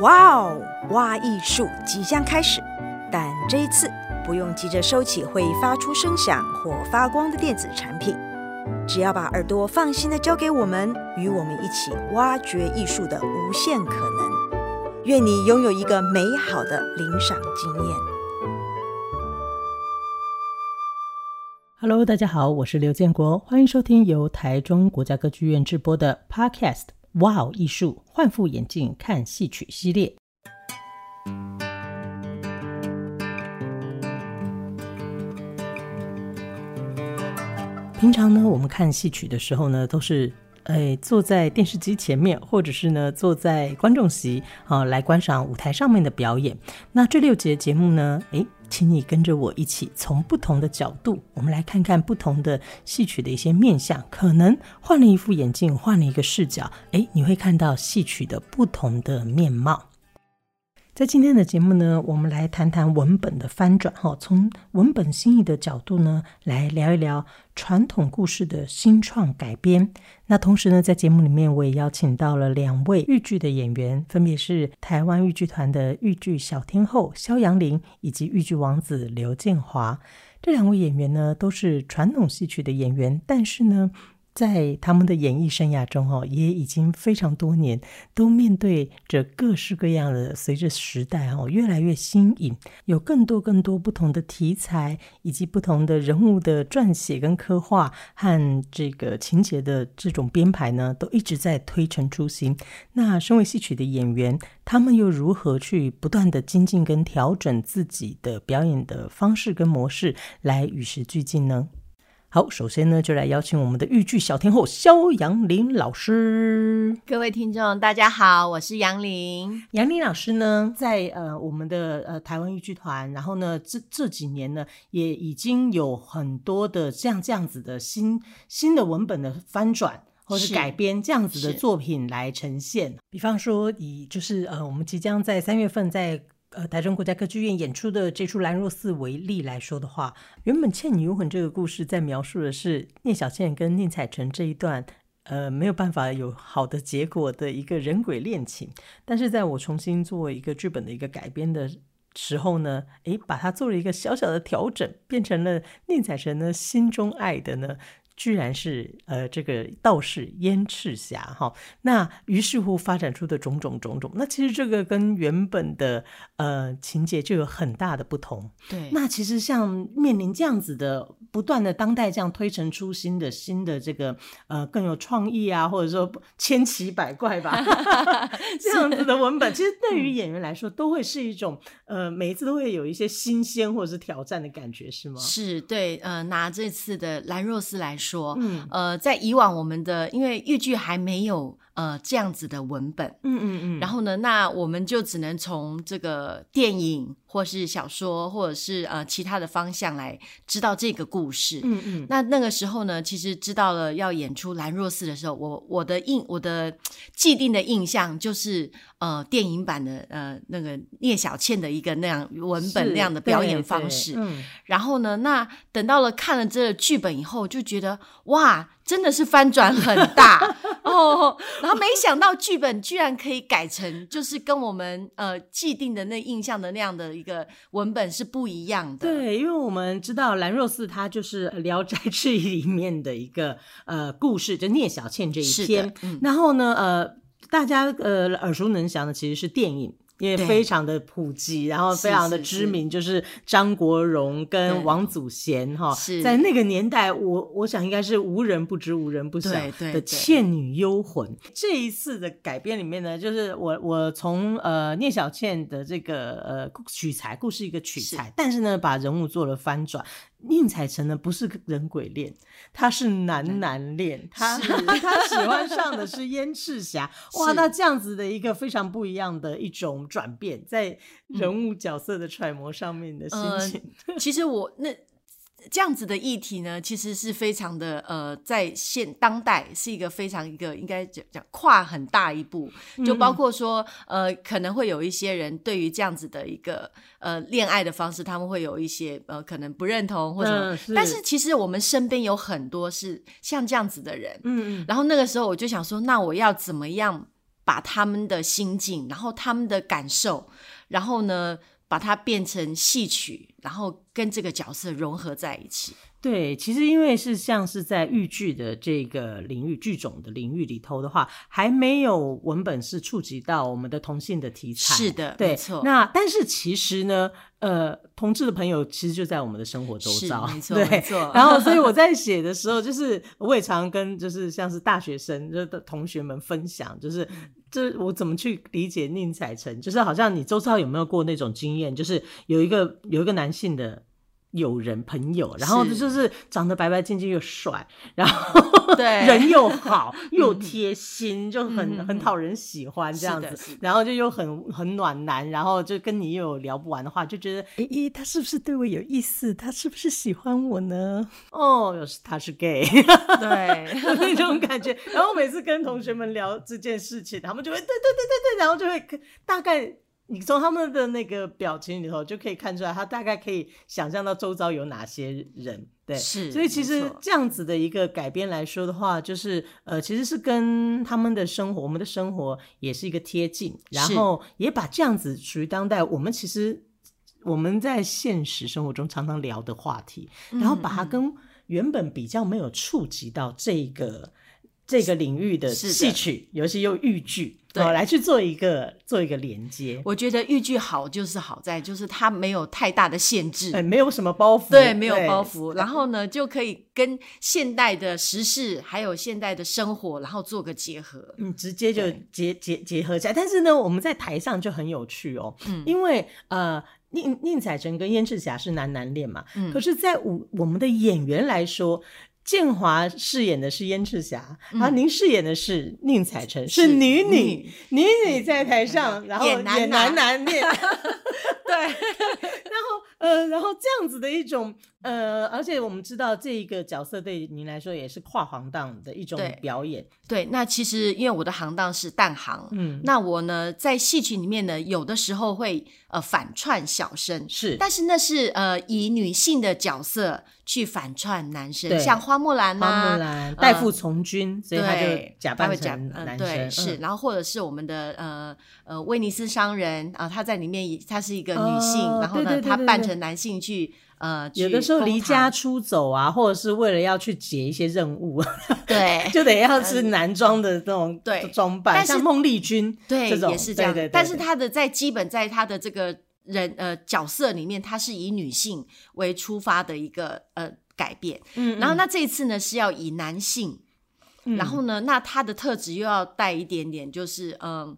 哇哦，挖艺术即将开始，但这一次不用急着收起会发出声响或发光的电子产品，只要把耳朵放心的交给我们，与我们一起挖掘艺术的无限可能。愿你拥有一个美好的聆赏经验。Hello，大家好，我是刘建国，欢迎收听由台中国家歌剧院制播的 Podcast。哇哦！艺术换副眼镜看戏曲系列。平常呢，我们看戏曲的时候呢，都是哎坐在电视机前面，或者是呢坐在观众席啊来观赏舞台上面的表演。那这六节节目呢，哎。请你跟着我一起，从不同的角度，我们来看看不同的戏曲的一些面相。可能换了一副眼镜，换了一个视角，诶，你会看到戏曲的不同的面貌。在今天的节目呢，我们来谈谈文本的翻转，哈，从文本新意的角度呢，来聊一聊传统故事的新创改编。那同时呢，在节目里面，我也邀请到了两位豫剧的演员，分别是台湾豫剧团的豫剧小天后萧扬玲，以及豫剧王子刘建华。这两位演员呢，都是传统戏曲的演员，但是呢，在他们的演艺生涯中，哦，也已经非常多年，都面对着各式各样的，随着时代哦越来越新颖，有更多更多不同的题材，以及不同的人物的撰写跟刻画和这个情节的这种编排呢，都一直在推陈出新。那身为戏曲的演员，他们又如何去不断的精进跟调整自己的表演的方式跟模式，来与时俱进呢？好，首先呢，就来邀请我们的豫剧小天后肖杨林老师。各位听众，大家好，我是杨林。杨林老师呢，在呃我们的呃台湾豫剧团，然后呢这这几年呢，也已经有很多的像这样子的新新的文本的翻转或是改编这样子的作品来呈现。比方说，以就是呃我们即将在三月份在。呃，台中国家歌剧院演出的这出《兰若寺》为例来说的话，原本《倩女幽魂》这个故事在描述的是聂小倩跟宁采臣这一段，呃，没有办法有好的结果的一个人鬼恋情。但是在我重新做一个剧本的一个改编的时候呢，诶，把它做了一个小小的调整，变成了宁采臣呢心中爱的呢。居然是呃这个道士燕赤霞哈，那于是乎发展出的种种种种，那其实这个跟原本的呃情节就有很大的不同。对，那其实像面临这样子的不断的当代这样推陈出新的新的这个呃更有创意啊，或者说千奇百怪吧 这样子的文本，其实对于演员来说都会是一种呃每一次都会有一些新鲜或者是挑战的感觉，是吗？是对，呃拿这次的兰若寺来说。说，嗯，呃，在以往我们的，因为豫剧还没有呃这样子的文本，嗯嗯嗯，然后呢，那我们就只能从这个电影或是小说，或者是呃其他的方向来知道这个故事，嗯嗯。那那个时候呢，其实知道了要演出兰若寺的时候，我我的印我的既定的印象就是呃电影版的呃那个聂小倩的一个那样文本那样的表演方式，嗯。然后呢，那等到了看了这个剧本以后，就觉得。哇，真的是翻转很大 哦！然后没想到剧本居然可以改成，就是跟我们呃既定的那印象的那样的一个文本是不一样的。对，因为我们知道兰若寺它就是《聊斋志异》里面的一个呃故事，就聂小倩这一篇。嗯、然后呢，呃，大家呃耳熟能详的其实是电影。也非常的普及，然后非常的知名，就是张国荣跟王祖贤哈，在那个年代，我我想应该是无人不知、无人不晓的《倩女幽魂》。这一次的改编里面呢，就是我我从呃聂小倩的这个呃取材，故事一个取材，但是呢，把人物做了翻转。宁采臣呢，不是人鬼恋，他是男男恋，他 他喜欢上的是燕赤霞。哇，那这样子的一个非常不一样的一种转变，在人物角色的揣摩上面的心情。嗯呃、其实我那。这样子的议题呢，其实是非常的呃，在现当代是一个非常一个应该讲讲跨很大一步，就包括说呃，可能会有一些人对于这样子的一个呃恋爱的方式，他们会有一些呃可能不认同或者。但是其实我们身边有很多是像这样子的人，嗯嗯，然后那个时候我就想说，那我要怎么样？把他们的心境，然后他们的感受，然后呢，把它变成戏曲，然后跟这个角色融合在一起。对，其实因为是像是在豫剧的这个领域、剧种的领域里头的话，还没有文本是触及到我们的同性的题材。是的，对，没错。那但是其实呢，呃，同志的朋友其实就在我们的生活周遭，没 错，没错。然后，所以我在写的时候，就是我也常跟就是像是大学生的同学们分享，就是这我怎么去理解宁采臣，就是好像你周遭有没有过那种经验，就是有一个有一个男性的。友人朋友，然后就是长得白白净净又帅，然后对 人又好 又贴心，就很很讨人喜欢这样子，然后就又很很暖男，然后就跟你又有聊不完的话，就觉得诶诶，他是不是对我有意思？他是不是喜欢我呢？哦，又是他是 gay，对 那种感觉。然后每次跟同学们聊这件事情，他们就会对对对对对，然后就会大概。你从他们的那个表情里头就可以看出来，他大概可以想象到周遭有哪些人，对，是，所以其实这样子的一个改编来说的话，就是呃，其实是跟他们的生活，我们的生活也是一个贴近，然后也把这样子属于当代我们其实我们在现实生活中常常聊的话题，然后把它跟原本比较没有触及到这个。这个领域的戏曲，尤其又豫剧，对，来去做一个做一个连接。我觉得豫剧好就是好在，就是它没有太大的限制，没有什么包袱，对，没有包袱。然后呢，就可以跟现代的时事还有现代的生活，然后做个结合，嗯，直接就结结结合起来。但是呢，我们在台上就很有趣哦，嗯，因为呃，宁宁采臣跟燕赤霞是男男恋嘛，嗯，可是在我我们的演员来说。建华饰演的是燕赤霞，然后，您饰演的是宁采臣，是。女女女女在台上，然后演男男恋，对，然后呃，然后这样子的一种。呃，而且我们知道这一个角色对您来说也是跨行当的一种表演。对，对，那其实因为我的行当是旦行，嗯，那我呢在戏曲里面呢，有的时候会呃反串小生，是，但是那是呃以女性的角色去反串男生，像花木兰啊，花木兰代父从军，所以他就假扮成男生，对，是，然后或者是我们的呃呃威尼斯商人啊，他在里面他是一个女性，然后呢他扮成男性去。呃，有的时候离家出走啊，或者是为了要去解一些任务，对，就得要是男装的那种对装扮，但像孟丽君对这种也是这样。对对对对，但是他的在基本在他的这个人呃角色里面，他是以女性为出发的一个呃改变。嗯，然后那这一次呢是要以男性，嗯、然后呢，那他的特质又要带一点点，就是嗯、呃，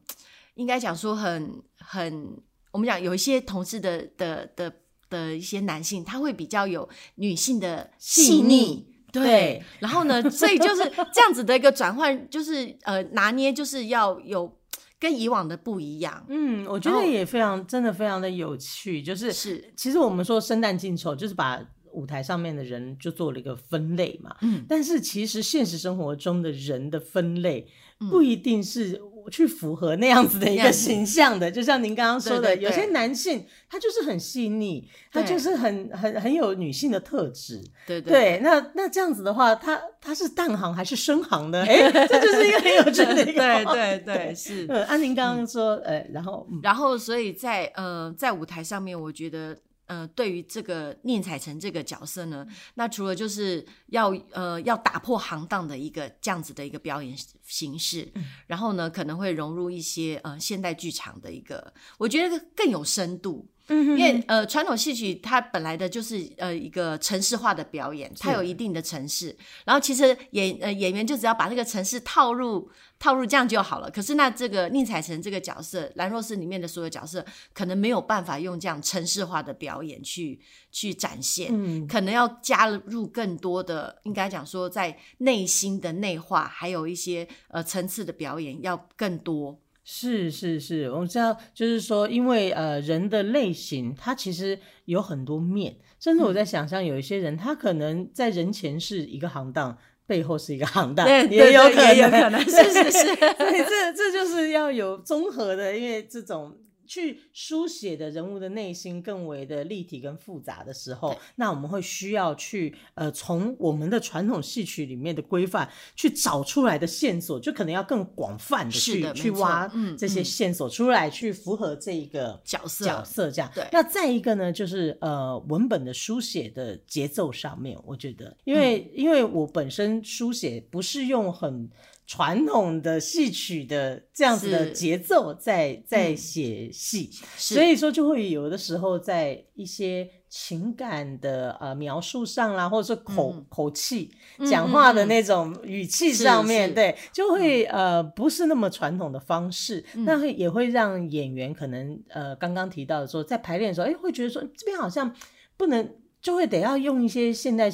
应该讲说很很，我们讲有一些同事的的的。的的一些男性，他会比较有女性的细腻，对，对，然后呢，所以就是这样子的一个转换，就是呃拿捏，就是要有跟以往的不一样。嗯，我觉得也非常，真的非常的有趣。就是是，其实我们说生旦净丑，就是把舞台上面的人就做了一个分类嘛。嗯，但是其实现实生活中的人的分类不一定是。去符合那样子的一个形象的，就像您刚刚说的，有些男性他就是很细腻，他就是很很很有女性的特质。对对，那那这样子的话，他他是淡行还是深行呢？哎，这就是一个很有趣的一个。对对对，是。嗯，安宁刚刚说，呃，然后然后，所以在呃在舞台上面，我觉得。呃，对于这个宁采臣这个角色呢，那除了就是要呃要打破行当的一个这样子的一个表演形式，嗯、然后呢可能会融入一些呃现代剧场的一个，我觉得更有深度。因为呃传统戏曲它本来的就是呃一个城市化的表演，它有一定的城市，然后其实演呃演员就只要把那个城市套入。套入这样就好了。可是那这个宁采臣这个角色，兰若寺里面的所有角色，可能没有办法用这样城市化的表演去去展现，嗯，可能要加入更多的，应该讲说在内心的内化，还有一些呃层次的表演要更多。是是是，我们知道，就是说，因为呃人的类型，它其实有很多面，甚至我在想象有一些人，他可能在人前是一个行当。背后是一个行当，对，也有可能，也有可能，是是是，所以这这就是要有综合的，因为这种去书写的人物的内心更为的立体跟复杂的时候，那我们会需要去呃从我们的传统戏曲里面的规范去找出来的线索，就可能要更广泛的去的去挖这些线索出来，去符合这一个角色角色这样。对，那再一个呢，就是呃文本的书写的节奏上面，我觉得，因为、嗯、因为我本身书写不是用很。传统的戏曲的这样子的节奏在在写戏，嗯、所以说就会有的时候在一些情感的呃描述上啦，或者说口、嗯、口气讲话的那种语气上面，对，就会呃不是那么传统的方式，那、嗯、会也会让演员可能呃刚刚提到的说在排练的时候，哎，会觉得说这边好像不能，就会得要用一些现代。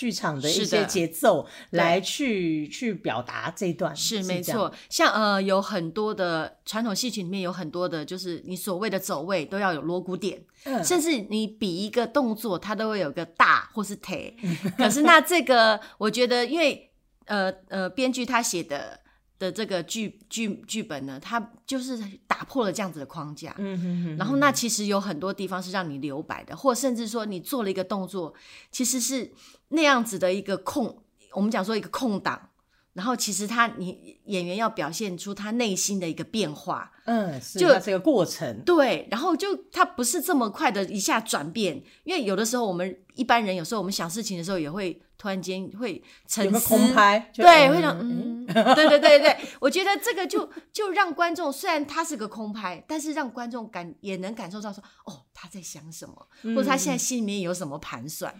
剧场的一些节奏来去去表达这一段是没错，像呃有很多的传统戏曲里面有很多的，就是你所谓的走位都要有锣鼓点，嗯，甚至你比一个动作，它都会有个大或是腿。可是那这个我觉得，因为呃呃编剧他写的的这个剧剧剧本呢，他就是打破了这样子的框架，嗯哼哼，然后那其实有很多地方是让你留白的，或甚至说你做了一个动作，其实是。那样子的一个空，我们讲说一个空档，然后其实他你演员要表现出他内心的一个变化，嗯，是就这个过程，对，然后就他不是这么快的一下转变，因为有的时候我们一般人有时候我们想事情的时候也会突然间会沉思，空拍，对，嗯、会让嗯，对对对对，我觉得这个就就让观众虽然他是个空拍，但是让观众感也能感受到说哦他在想什么，嗯、或者他现在心里面有什么盘算。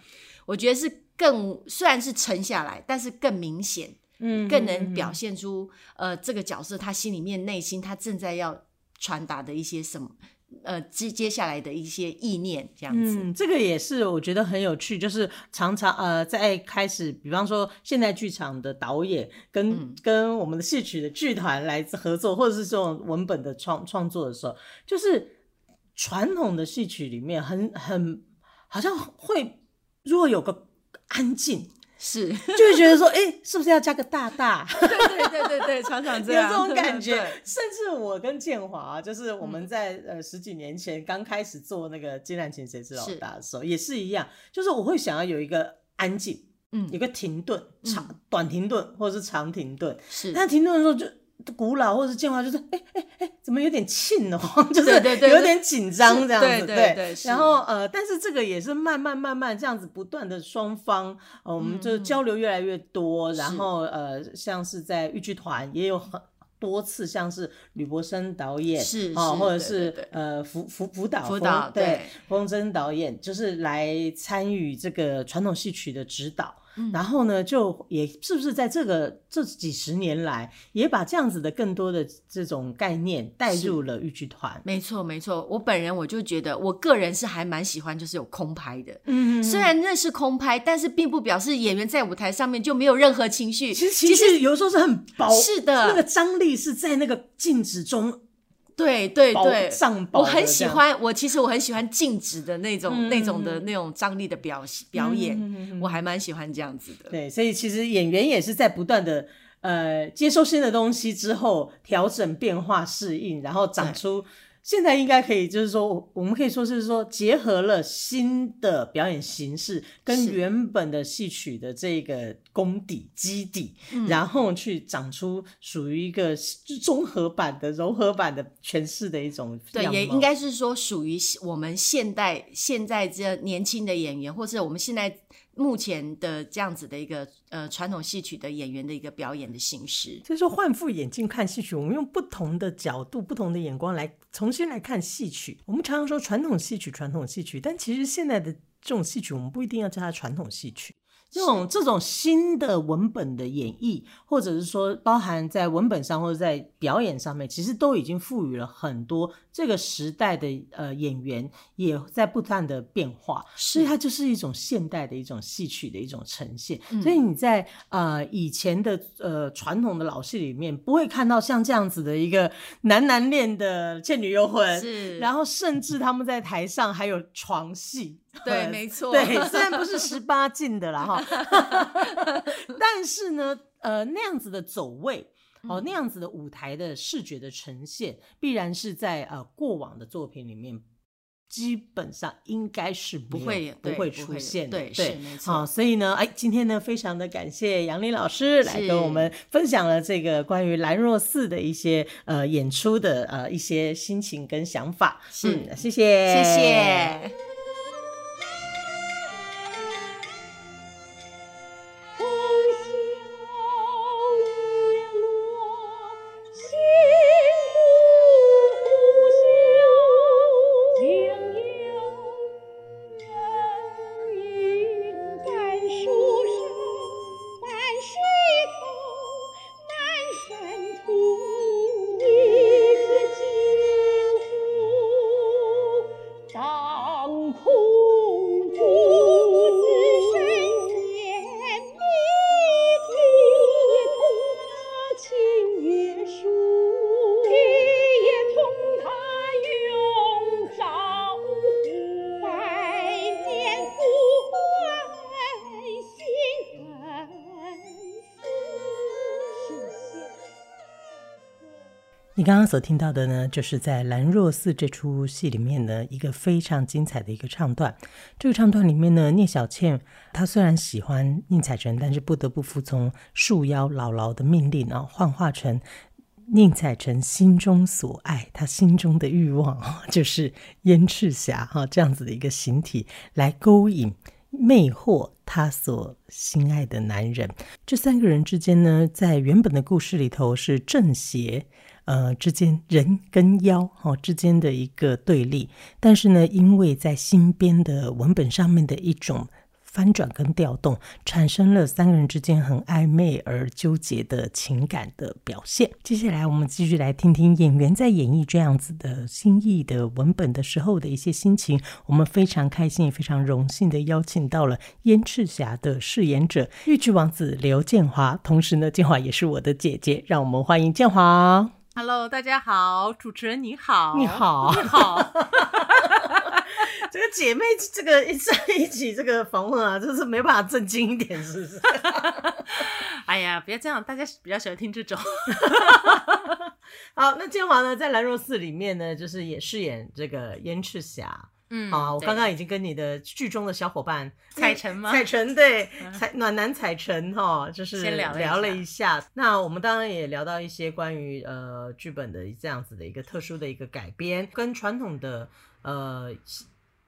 我觉得是更虽然是沉下来，但是更明显，嗯，更能表现出呃这个角色他心里面内心他正在要传达的一些什么，呃接接下来的一些意念这样子。嗯，这个也是我觉得很有趣，就是常常呃在开始，比方说现代剧场的导演跟、嗯、跟我们的戏曲的剧团来合作，或者是这种文本的创创作的时候，就是传统的戏曲里面很很好像会。如果有个安静，是 就会觉得说，哎、欸，是不是要加个大大？对对对对对，常常这样，有这种感觉。甚至我跟建华、啊，就是我们在、嗯、呃十几年前刚开始做那个《金兰情谁是老大》的时候，是也是一样，就是我会想要有一个安静，嗯，有个停顿，长、嗯、短停顿或者是长停顿，是。那停顿的时候就。古老或者是建华，就是哎哎哎，怎么有点沁哦，就是有点紧张这样子，对对。然后呃，但是这个也是慢慢慢慢这样子不断的双方，呃，我们就交流越来越多。嗯、然后呃，像是在豫剧团也有很多次，像是吕伯生导演是或者是呃辅辅辅导辅导对风筝导演，就是来参与这个传统戏曲的指导。然后呢，就也是不是在这个这几十年来，也把这样子的更多的这种概念带入了豫剧团。没错，没错。我本人我就觉得，我个人是还蛮喜欢，就是有空拍的。嗯，虽然那是空拍，但是并不表示演员在舞台上面就没有任何情绪。其实其实有时候是很薄，是的，那个张力是在那个静止中。对对对，我很喜欢，我其实我很喜欢静止的那种、嗯、那种的那种张力的表表演，嗯、我还蛮喜欢这样子的。对，所以其实演员也是在不断的呃接受新的东西之后，调整、变化、适应，然后长出。现在应该可以，就是说，我们可以说是说，结合了新的表演形式跟原本的戏曲的这个功底基底，然后去长出属于一个综合版的、柔和版的诠释的一种。对，也应该是说属于我们现代现在这年轻的演员，或是我们现在。目前的这样子的一个呃传统戏曲的演员的一个表演的形式，所以说换副眼镜看戏曲，我们用不同的角度、不同的眼光来重新来看戏曲。我们常常说传统戏曲、传统戏曲，但其实现在的这种戏曲，我们不一定要叫它传统戏曲。这种这种新的文本的演绎，或者是说包含在文本上或者在表演上面，其实都已经赋予了很多这个时代的呃演员也在不断的变化，所以它就是一种现代的一种戏曲的一种呈现。嗯、所以你在呃以前的呃传统的老戏里面，不会看到像这样子的一个男男恋的《倩女幽魂》，是，然后甚至他们在台上还有床戏。对，没 错。对，虽然不是十八禁的啦哈，但是呢，呃，那样子的走位，哦，那样子的舞台的视觉的呈现，必然是在呃过往的作品里面。基本上应该是不会不会出现的，对，是没错。好，所以呢，哎，今天呢，非常的感谢杨伶老师来跟我们分享了这个关于兰若寺的一些呃演出的呃一些心情跟想法。是，嗯，谢谢，谢谢。你刚刚所听到的呢，就是在《兰若寺》这出戏里面呢，一个非常精彩的一个唱段。这个唱段里面呢，聂小倩她虽然喜欢宁采臣，但是不得不服从树妖姥姥的命令啊，幻化成宁采臣心中所爱，他心中的欲望，就是燕赤霞哈这样子的一个形体来勾引、魅惑他所心爱的男人。这三个人之间呢，在原本的故事里头是正邪。呃，之间人跟妖哈、哦、之间的一个对立，但是呢，因为在新编的文本上面的一种翻转跟调动，产生了三个人之间很暧昧而纠结的情感的表现。接下来，我们继续来听听演员在演绎这样子的新意的文本的时候的一些心情。我们非常开心，也非常荣幸的邀请到了燕赤霞的饰演者玉剧王子刘建华，同时呢，建华也是我的姐姐，让我们欢迎建华。Hello，大家好，主持人你好，你好，你好，这个姐妹，这个一在一起这个访问啊，就是没办法正经一点，是不是？哎呀，不要这样，大家比较喜欢听这种。好，那建华呢，在兰若寺里面呢，就是也饰演这个燕赤霞。嗯，好，我刚刚已经跟你的剧中的小伙伴 彩晨吗？彩晨对，彩暖男彩晨哈，就是先聊聊了一下。那我们当然也聊到一些关于呃剧本的这样子的一个特殊的一个改编，跟传统的呃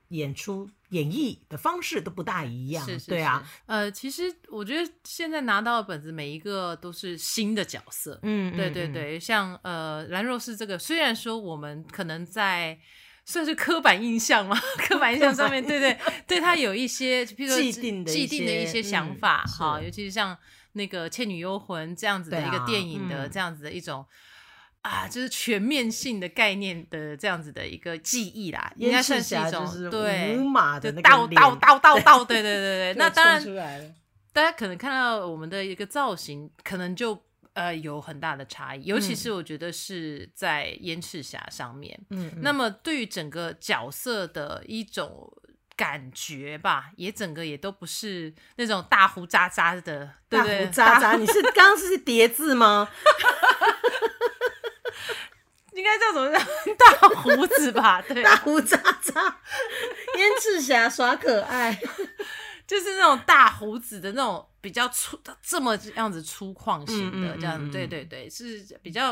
演出演绎的方式都不大一样，是是是对啊。呃，其实我觉得现在拿到的本子每一个都是新的角色，嗯，对对对，嗯、像呃兰若是这个，虽然说我们可能在。算是刻板印象吗？刻板印象上面，对对对，他有一些，譬如说既定的既定的一些想法，哈、嗯，尤其是像那个《倩女幽魂》这样子的一个电影的这样子的一种啊，就是全面性的概念的这样子的一个记忆啦，应该算是一种对五马的那个刀刀刀刀，对对对对，那当然大家可能看到我们的一个造型，可能就。呃，有很大的差异，尤其是我觉得是在燕赤霞上面。嗯，那么对于整个角色的一种感觉吧，也整个也都不是那种大胡渣渣的，对不对？大胡渣渣，你是刚刚是叠字吗？应该叫什么？大胡子吧？对，大胡渣渣，燕赤霞耍可爱。就是那种大胡子的那种比较粗，这么样子粗犷型的这样，嗯嗯嗯、对对对，是比较，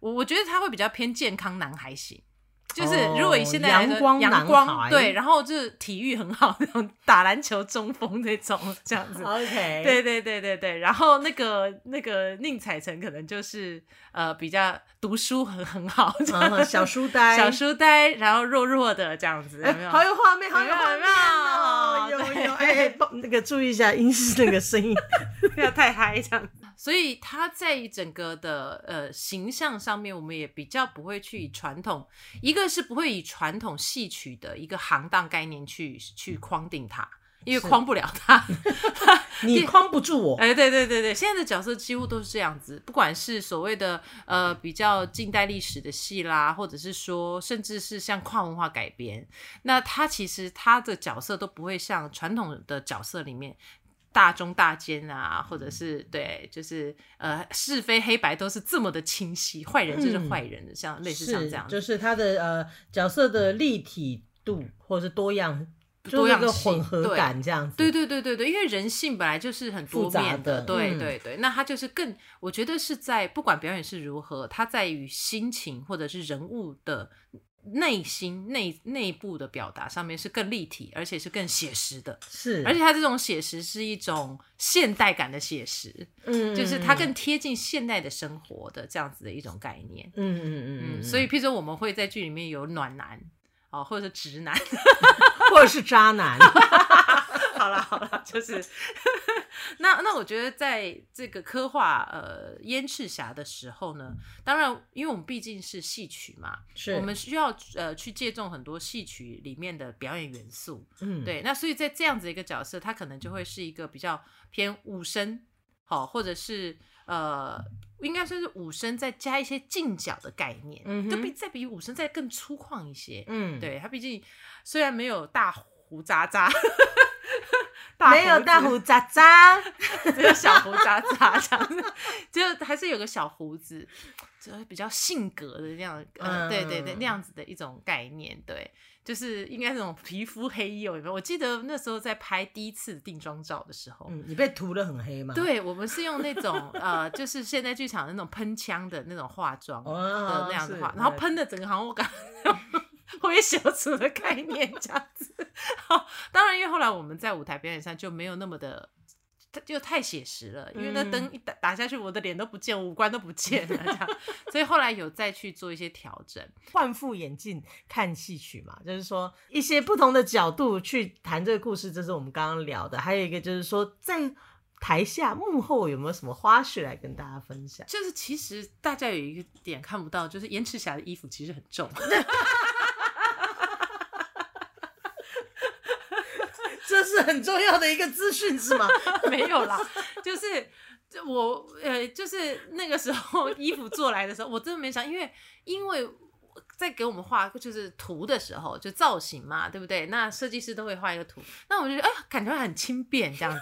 我我觉得他会比较偏健康男孩型。就是如果以现在来说，阳光，阳光对，然后就是体育很好那种打篮球中锋那种 这样子。OK，对对对对对。然后那个那个宁采臣可能就是呃比较读书很很好，小书呆，小书呆，然后弱弱的这样子，有没有？好有画面，好有画面哦！有有哎，那个注意一下音是那个声音，不要太嗨这样。所以他在整个的呃形象上面，我们也比较不会去以传统，一个是不会以传统戏曲的一个行当概念去去框定他，因为框不了他，你框不住我。哎，对对对对，现在的角色几乎都是这样子，不管是所谓的呃比较近代历史的戏啦，或者是说甚至是像跨文化改编，那他其实他的角色都不会像传统的角色里面。大中大奸啊，或者是对，就是呃是非黑白都是这么的清晰，坏人就是坏人的，嗯、像类似像这样，就是他的呃角色的立体度或者是多样。多样的混合感这样子，对对对对对，因为人性本来就是很多面的，的对对对，那他就是更，我觉得是在不管表演是如何，他在于心情或者是人物的内心内内部的表达上面是更立体，而且是更写实的，是，而且他这种写实是一种现代感的写实，嗯，就是它更贴近现代的生活的这样子的一种概念，嗯嗯嗯嗯，所以譬如说我们会在剧里面有暖男。哦，或者是直男，或者是渣男。好了 好了，就是 那那我觉得在这个刻画呃燕赤霞的时候呢，当然因为我们毕竟是戏曲嘛，是我们需要呃去借重很多戏曲里面的表演元素。嗯，对。那所以在这样子一个角色，他可能就会是一个比较偏武生，好，或者是呃。应该算是武生再加一些近角的概念，嗯，就比再比武生再更粗犷一些，嗯，对，他毕竟虽然没有大胡渣渣，没有大胡渣渣，只有小胡渣渣这样子，就还是有个小胡子，就比较性格的那样，嗯，对对对，那样子的一种概念，对。就是应该是那种皮肤黑黝，有没有？我记得那时候在拍第一次定妆照的时候，嗯，你被涂的很黑吗？对，我们是用那种呃，就是现在剧场的那种喷枪的那种化妆的那样的话，然后喷的整个好像我感觉 会小出的概念这样子。好，当然因为后来我们在舞台表演上就没有那么的。它就太写实了，因为那灯一打打下去，我的脸都不见，五官都不见了，这样，所以后来有再去做一些调整，换副眼镜看戏曲嘛，就是说一些不同的角度去谈这个故事，这是我们刚刚聊的。还有一个就是说，在台下幕后有没有什么花絮来跟大家分享？就是其实大家有一个点看不到，就是燕赤霞的衣服其实很重。是很重要的一个资讯，是吗？没有啦，就是我呃，就是那个时候衣服做来的时候，我真的没想，因为因为在给我们画就是图的时候，就造型嘛，对不对？那设计师都会画一个图，那我就觉得哎，感觉很轻便这样子，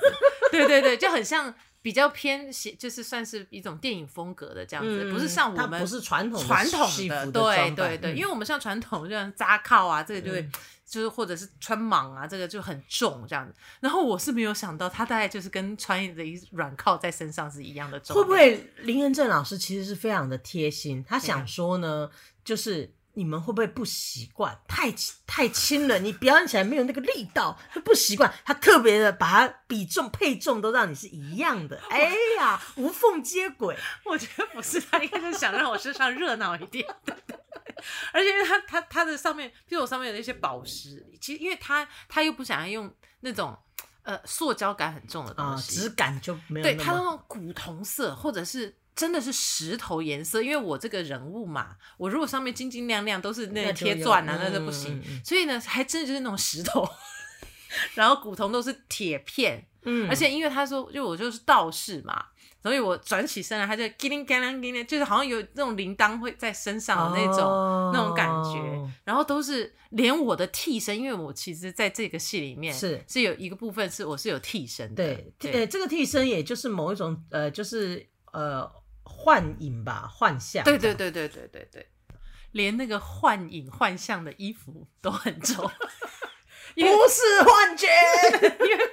对对对，就很像比较偏写，就是算是一种电影风格的这样子，嗯、不是像我们不是传统传统的，对对对，因为我们像传统就像扎靠啊，这个就会。嗯就是或者是穿蟒啊，这个就很重这样子。然后我是没有想到，他大概就是跟穿的一软靠在身上是一样的重。会不会林恩正老师其实是非常的贴心？他想说呢，就是你们会不会不习惯？太太轻了，你表演起来没有那个力道，不习惯。他特别的把它比重配重都让你是一样的。哎呀，无缝接轨。我觉得不是，他应该是想让我身上热闹一点。而且因为它它它的上面，譬如我上面有那些宝石，其实因为他他又不想要用那种呃塑胶感很重的东西，质、哦、感就没有。对，它那种古铜色，或者是真的是石头颜色。因为我这个人物嘛，我如果上面晶晶亮亮都是那个贴钻啊，那就不行。嗯、所以呢，还真的就是那种石头，然后古铜都是铁片。嗯，而且因为他说，就我就是道士嘛。所以我转起身来，他就叮铃叮铃叮铃，就是好像有那种铃铛会在身上的那种、oh. 那种感觉。然后都是连我的替身，因为我其实在这个戏里面是是有一个部分是我是有替身的。对，对呃，这个替身也就是某一种呃，就是呃幻影吧，幻象。对对对对对对对，连那个幻影幻象的衣服都很重，不是幻觉，因为。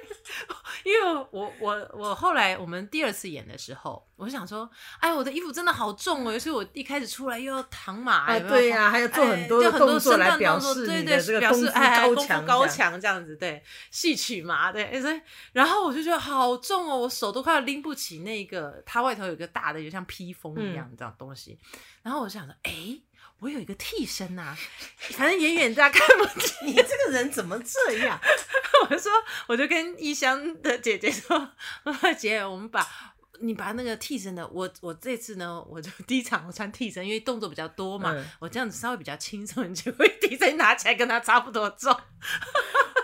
因为我我我后来我们第二次演的时候，我就想说，哎，我的衣服真的好重哦，所以我一开始出来又要躺马，哎，对呀，还要做很多动作来表示你的这个功夫高强，高强这样子，对，戏曲嘛，对，所以然后我就觉得好重哦，我手都快要拎不起那个，它外头有个大的，就像披风一样这样东西，然后我就想说，哎。我有一个替身呐、啊，反正远远大家看不见。你这个人怎么这样？我说，我就跟异乡的姐姐说：“ 姐，我们把你把那个替身的，我我这次呢，我就第一场我穿替身，因为动作比较多嘛，嗯、我这样子稍微比较轻松，你 就会替身拿起来跟他差不多重。”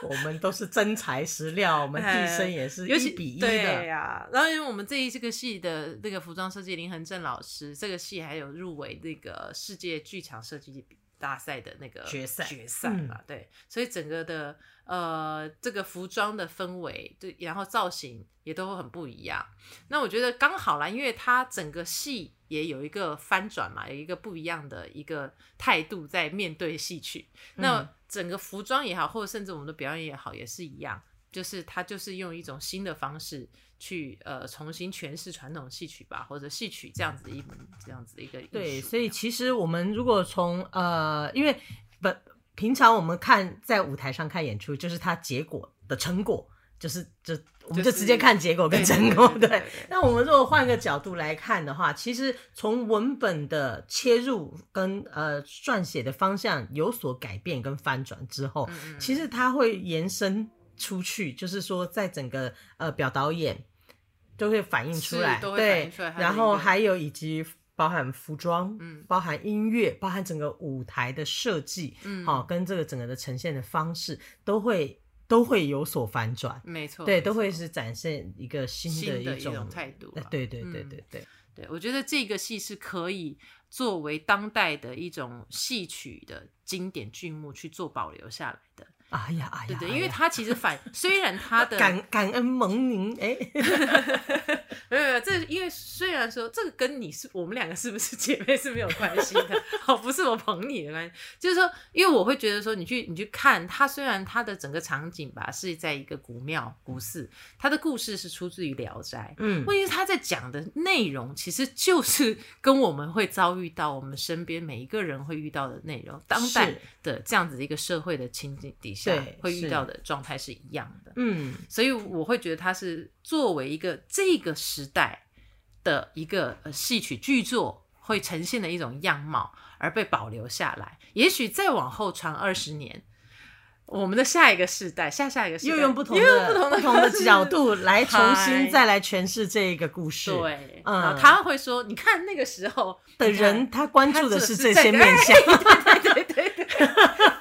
我们都是真材实料，我们替身也是一比一的。对呀、啊，然后因为我们这一这个戏的那个服装设计林恒正老师，这个戏还有入围那个世界剧场设计大赛的那个决赛决赛嘛，嗯、对，所以整个的呃这个服装的氛围，对，然后造型也都很不一样。那我觉得刚好啦，因为它整个戏也有一个翻转嘛，有一个不一样的一个态度在面对戏曲。嗯、那整个服装也好，或者甚至我们的表演也好，也是一样，就是它就是用一种新的方式。去呃重新诠释传统戏曲吧，或者戏曲这样子的一门这样子的一个对，所以其实我们如果从呃，因为本平常我们看在舞台上看演出，就是它结果的成果，就是就我们就直接看结果跟成果。对，那我们如果换个角度来看的话，其实从文本的切入跟呃撰写的方向有所改变跟翻转之后，其实它会延伸出去，就是说在整个呃表导演。都会反映出来，对，然后还有以及包含服装，嗯，包含音乐，包含整个舞台的设计，嗯，好，跟这个整个的呈现的方式都会都会有所反转，没错，对，都会是展现一个新的一种态度，对对对对对。对，我觉得这个戏是可以作为当代的一种戏曲的经典剧目去做保留下来的。哎呀，哎呀，对对，因为他其实反，虽然他的感感恩蒙您，哎，没有没有，这因为虽然说这个跟你是我们两个是不是姐妹是没有关系的，好，不是我捧你的关系，就是说，因为我会觉得说，你去你去看他，虽然他的整个场景吧是在一个古庙古寺，他的故事是出自于《聊斋》，嗯，问题是他在讲的内容其实就是跟我们会遭遇到我们身边每一个人会遇到的内容，当代的这样子的一个社会的情景底下。对，会遇到的状态是一样的。嗯，所以我会觉得它是作为一个这个时代的一个戏曲剧作会呈现的一种样貌而被保留下来。也许再往后传二十年，我们的下一个世代、下下一个世代又用不同的、不同的、不同的 角度来重新再来诠释这一个故事。对，嗯，他会说：“你看那个时候的人，他关注的是这些面相。”对对对对。那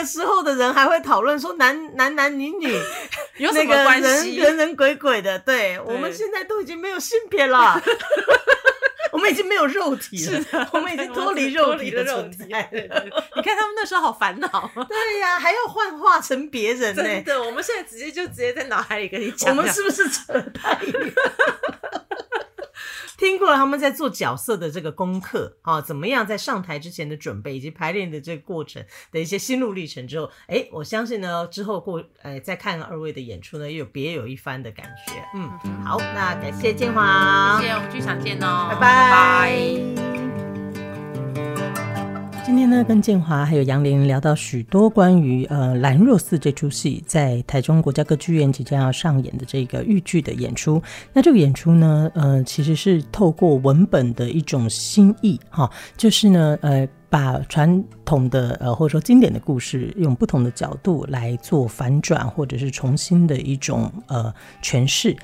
个时候的人还会讨论说男男男女女 有什么关系？人人鬼鬼的，对，对我们现在都已经没有性别了，我们已经没有肉体了，的我们已经脱离肉体的存在了。你看他们那时候好烦恼，对呀、啊，还要幻化成别人呢。真的，我们现在直接就直接在脑海里跟你讲，我们是不是扯太远？听过了他们在做角色的这个功课啊，怎么样在上台之前的准备以及排练的这个过程的一些心路历程之后，哎，我相信呢之后过，呃，再看二位的演出呢，又有别有一番的感觉。嗯，好，那感谢建华，谢谢，我们剧场见哦，拜拜。今天呢，跟建华还有杨玲聊到许多关于呃《兰若寺》这出戏在台中国家歌剧院即将要上演的这个豫剧的演出。那这个演出呢，呃，其实是透过文本的一种新意哈，就是呢，呃，把传统的呃或者说经典的故事，用不同的角度来做反转，或者是重新的一种呃诠释。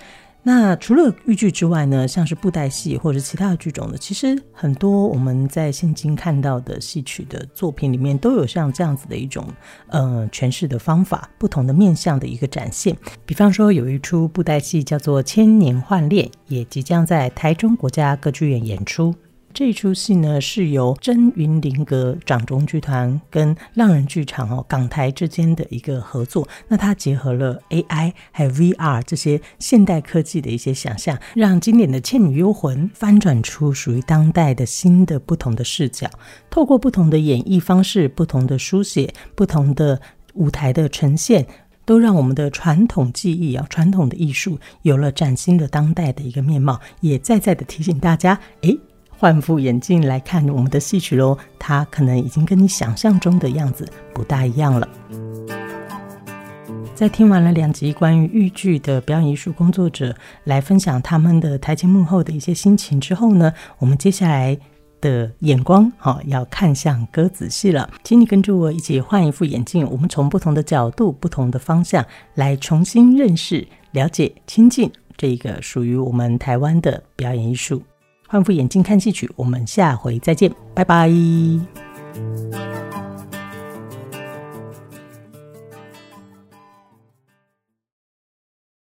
那除了豫剧之外呢，像是布袋戏或者其他的剧种呢，其实很多我们在现今看到的戏曲的作品里面，都有像这样子的一种呃诠释的方法，不同的面向的一个展现。比方说，有一出布袋戏叫做《千年幻恋》，也即将在台中国家歌剧院演出。这出戏呢，是由真云林阁掌中剧团跟浪人剧场哦港台之间的一个合作。那它结合了 AI 还有 VR 这些现代科技的一些想象，让经典的《倩女幽魂》翻转出属于当代的新的不同的视角。透过不同的演绎方式、不同的书写、不同的舞台的呈现，都让我们的传统技艺啊、传统的艺术有了崭新的当代的一个面貌。也再再的提醒大家，诶。换副眼镜来看我们的戏曲喽，它可能已经跟你想象中的样子不大一样了。在听完了两集关于豫剧的表演艺术工作者来分享他们的台前幕后的一些心情之后呢，我们接下来的眼光哈要看向歌仔戏了。请你跟着我一起换一副眼镜，我们从不同的角度、不同的方向来重新认识、了解、亲近这一个属于我们台湾的表演艺术。换副眼镜看戏曲，我们下回再见，拜拜。